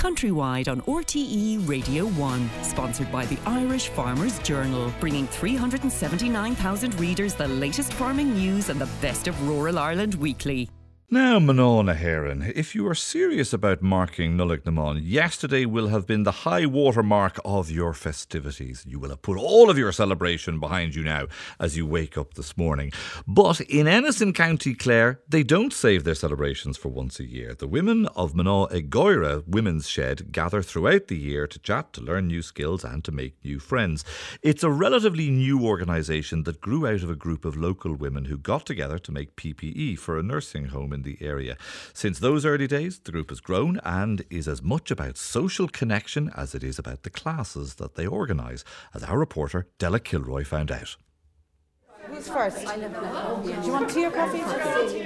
countrywide on RTE Radio 1. Sponsored by the Irish Farmers Journal, bringing 379,000 readers the latest farming news and the best of rural Ireland weekly. Now, Manana Heron, if you are serious about marking Nullig yesterday will have been the high water mark of your festivities. You will have put all of your celebration behind you now as you wake up this morning. But in Ennis County Clare, they don't save their celebrations for once a year. The women of Mná Egoire Women's Shed gather throughout the year to chat, to learn new skills, and to make new friends. It's a relatively new organisation that grew out of a group of local women who got together to make PPE for a nursing home in in the area. Since those early days, the group has grown and is as much about social connection as it is about the classes that they organise, as our reporter Della Kilroy found out. Who's first? Do you want tea or coffee?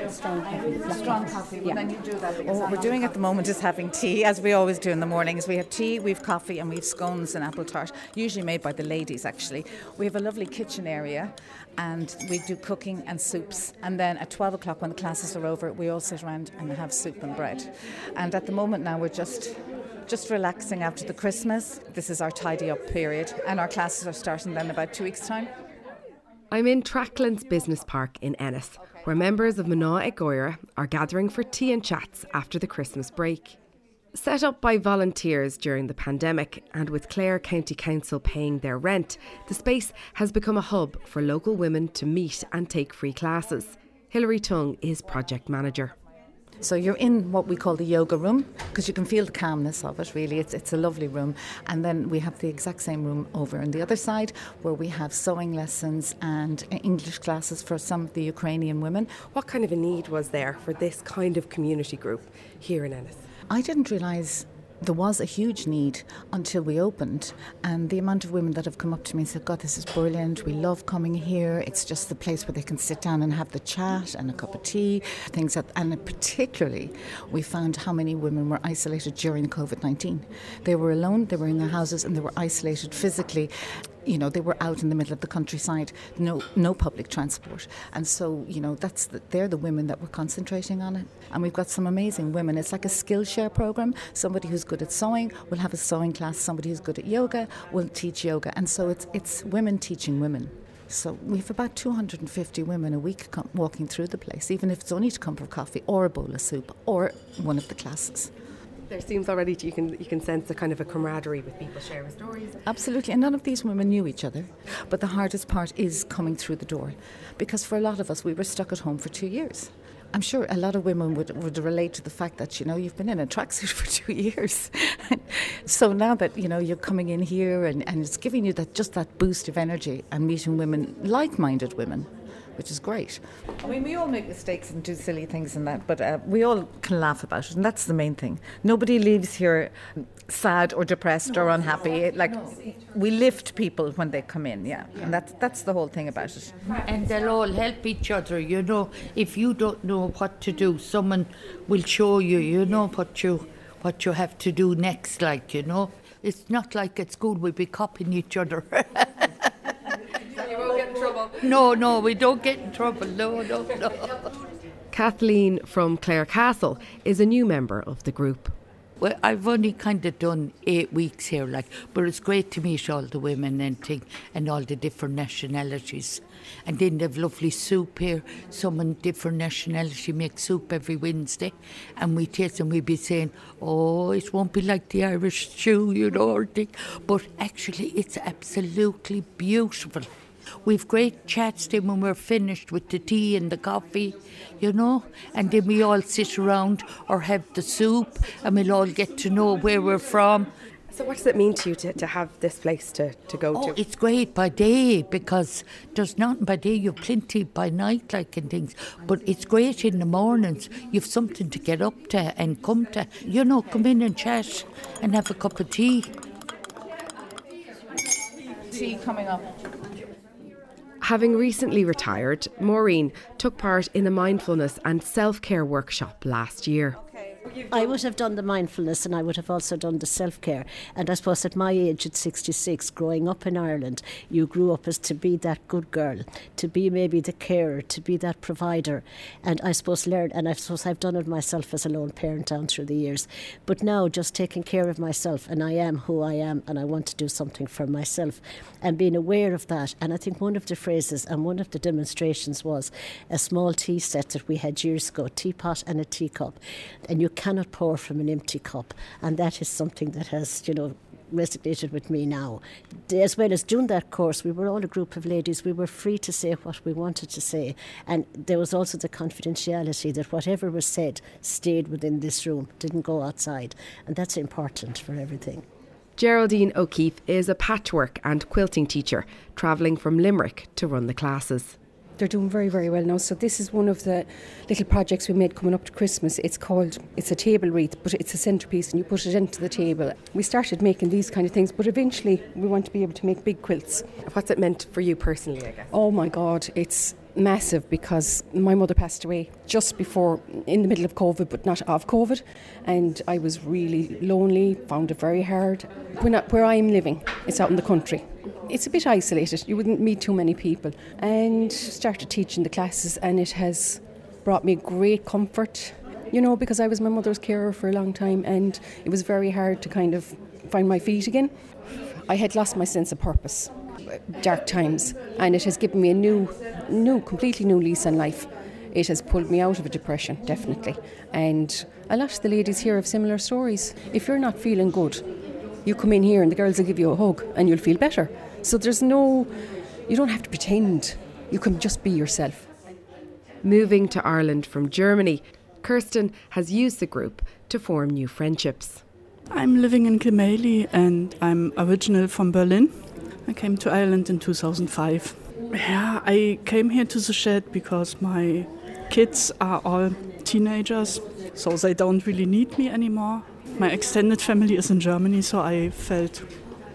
Strong coffee. Strong coffee. Yeah. then you do that. what oh, we're doing at the moment is having tea, as we always do in the mornings. We have tea, we have coffee, and we have scones and apple tart, usually made by the ladies, actually. We have a lovely kitchen area, and we do cooking and soups. And then at 12 o'clock, when the classes are over, we all sit around and have soup and bread. And at the moment now, we're just just relaxing after the Christmas. This is our tidy up period, and our classes are starting then about two weeks' time. I'm in Tracklands Business Park in Ennis, where members of Mná Egoire are gathering for tea and chats after the Christmas break. Set up by volunteers during the pandemic and with Clare County Council paying their rent, the space has become a hub for local women to meet and take free classes. Hilary Tung is project manager. So you're in what we call the yoga room because you can feel the calmness of it, really. It's, it's a lovely room. And then we have the exact same room over on the other side where we have sewing lessons and uh, English classes for some of the Ukrainian women. What kind of a need was there for this kind of community group here in Ennis? I didn't realise there was a huge need until we opened. And the amount of women that have come up to me and said, God, this is brilliant. We love coming here. It's just the place where they can sit down and have the chat and a cup of tea, things that, and particularly, we found how many women were isolated during COVID 19. They were alone, they were in their houses, and they were isolated physically you know they were out in the middle of the countryside no no public transport. And so you know that's the, they're the women that we're concentrating on it. And we've got some amazing women. It's like a skillshare program. Somebody who's good at sewing will have a sewing class. Somebody who's good at yoga will teach yoga. And so it's it's women teaching women. So we have about 250 women a week walking through the place, even if it's only to come for coffee or a bowl of soup or one of the classes. There seems already you can you can sense a kind of a camaraderie with people sharing stories. Absolutely, and none of these women knew each other. But the hardest part is coming through the door, because for a lot of us, we were stuck at home for two years. I'm sure a lot of women would, would relate to the fact that you know you've been in a tracksuit for two years, so now that you know you're coming in here and, and it's giving you that just that boost of energy and meeting women, like-minded women, which is great. I mean, we all make mistakes and do silly things and that, but uh, we all can laugh about it, and that's the main thing. Nobody leaves here sad or depressed no, or unhappy. No, like no. we lift people when they come in, yeah. yeah, and that's that's the whole thing about it. And they'll all help each other. You know, if you don't know what to do, someone will show you. You know what you what you have to do next. Like you know, it's not like at school we'd be copying each other. No, no, we don't get in trouble. No, no, no. Kathleen from Clarecastle is a new member of the group. Well, I've only kind of done eight weeks here, like, but it's great to meet all the women and thing, and all the different nationalities. And then they've lovely soup here. Someone different nationality makes soup every Wednesday, and we taste and we be saying, "Oh, it won't be like the Irish stew, you know," or thing. But actually, it's absolutely beautiful. We've great chats then when we're finished with the tea and the coffee, you know, and then we all sit around or have the soup and we'll all get to know where we're from. So, what does it mean to you to, to have this place to, to go oh, to? It's great by day because there's nothing by day, you've plenty by night, like and things. But it's great in the mornings, you've something to get up to and come to. You know, come in and chat and have a cup of tea. Tea coming up. Having recently retired, Maureen took part in a mindfulness and self care workshop last year. I would have done the mindfulness and I would have also done the self care. And I suppose at my age, at 66, growing up in Ireland, you grew up as to be that good girl, to be maybe the carer, to be that provider. And I suppose learn, and I suppose I've done it myself as a lone parent down through the years. But now just taking care of myself, and I am who I am, and I want to do something for myself, and being aware of that. And I think one of the phrases and one of the demonstrations was a small tea set that we had years ago, teapot and a teacup. And you cannot pour from an empty cup. And that is something that has, you know, resonated with me now. As well as doing that course, we were all a group of ladies. We were free to say what we wanted to say. And there was also the confidentiality that whatever was said stayed within this room, didn't go outside. And that's important for everything. Geraldine O'Keefe is a patchwork and quilting teacher, travelling from Limerick to run the classes they're doing very very well now. So this is one of the little projects we made coming up to christmas. It's called it's a table wreath but it's a centerpiece and you put it into the table. We started making these kind of things but eventually we want to be able to make big quilts. What's it meant for you personally i guess? Oh my god it's massive because my mother passed away just before in the middle of covid but not of covid and i was really lonely found it very hard where i'm living it's out in the country it's a bit isolated. You wouldn't meet too many people. And started teaching the classes, and it has brought me great comfort. You know, because I was my mother's carer for a long time, and it was very hard to kind of find my feet again. I had lost my sense of purpose, dark times, and it has given me a new, new, completely new lease on life. It has pulled me out of a depression, definitely. And a lot of the ladies here have similar stories. If you're not feeling good, you come in here and the girls will give you a hug and you'll feel better. So there's no, you don't have to pretend. You can just be yourself. Moving to Ireland from Germany, Kirsten has used the group to form new friendships. I'm living in Gemelli and I'm original from Berlin. I came to Ireland in 2005. Yeah, I came here to the shed because my kids are all teenagers, so they don't really need me anymore. My extended family is in Germany, so I felt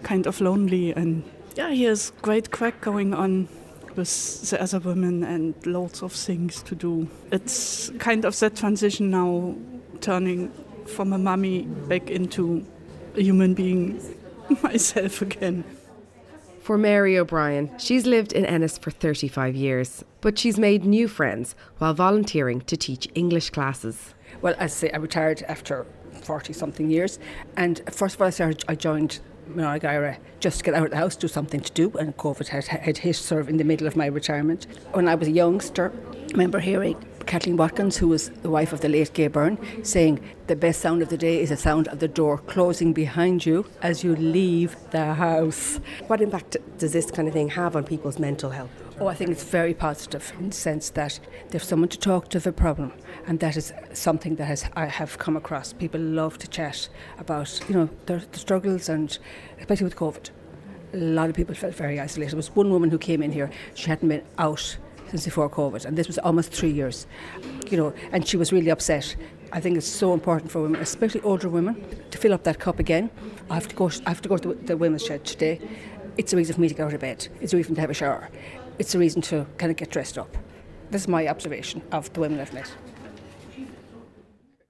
kind of lonely and yeah, here's great crack going on with the other women and lots of things to do. It's kind of that transition now, turning from a mummy back into a human being myself again. For Mary O'Brien, she's lived in Ennis for 35 years, but she's made new friends while volunteering to teach English classes. Well, as I say, I retired after 40 something years, and first of all, I, started, I joined Mná just to get out of the house, do something to do, and COVID had, had hit sort of in the middle of my retirement. When I was a youngster, I remember hearing Kathleen Watkins, who was the wife of the late Gay Byrne, saying the best sound of the day is the sound of the door closing behind you as you leave the house. What impact does this kind of thing have on people's mental health? Oh, I think it's very positive in the sense that there's someone to talk to the problem, and that is something that has I have come across. People love to chat about you know their, the struggles, and especially with COVID, a lot of people felt very isolated. There was one woman who came in here; she hadn't been out since before COVID, and this was almost three years. You know, and she was really upset. I think it's so important for women, especially older women, to fill up that cup again. I have to go. I have to go to the, women's shed today. It's a reason for me to get out of bed. It's a reason to have a shower it's a reason to kind of get dressed up. This is my observation of the women I've met.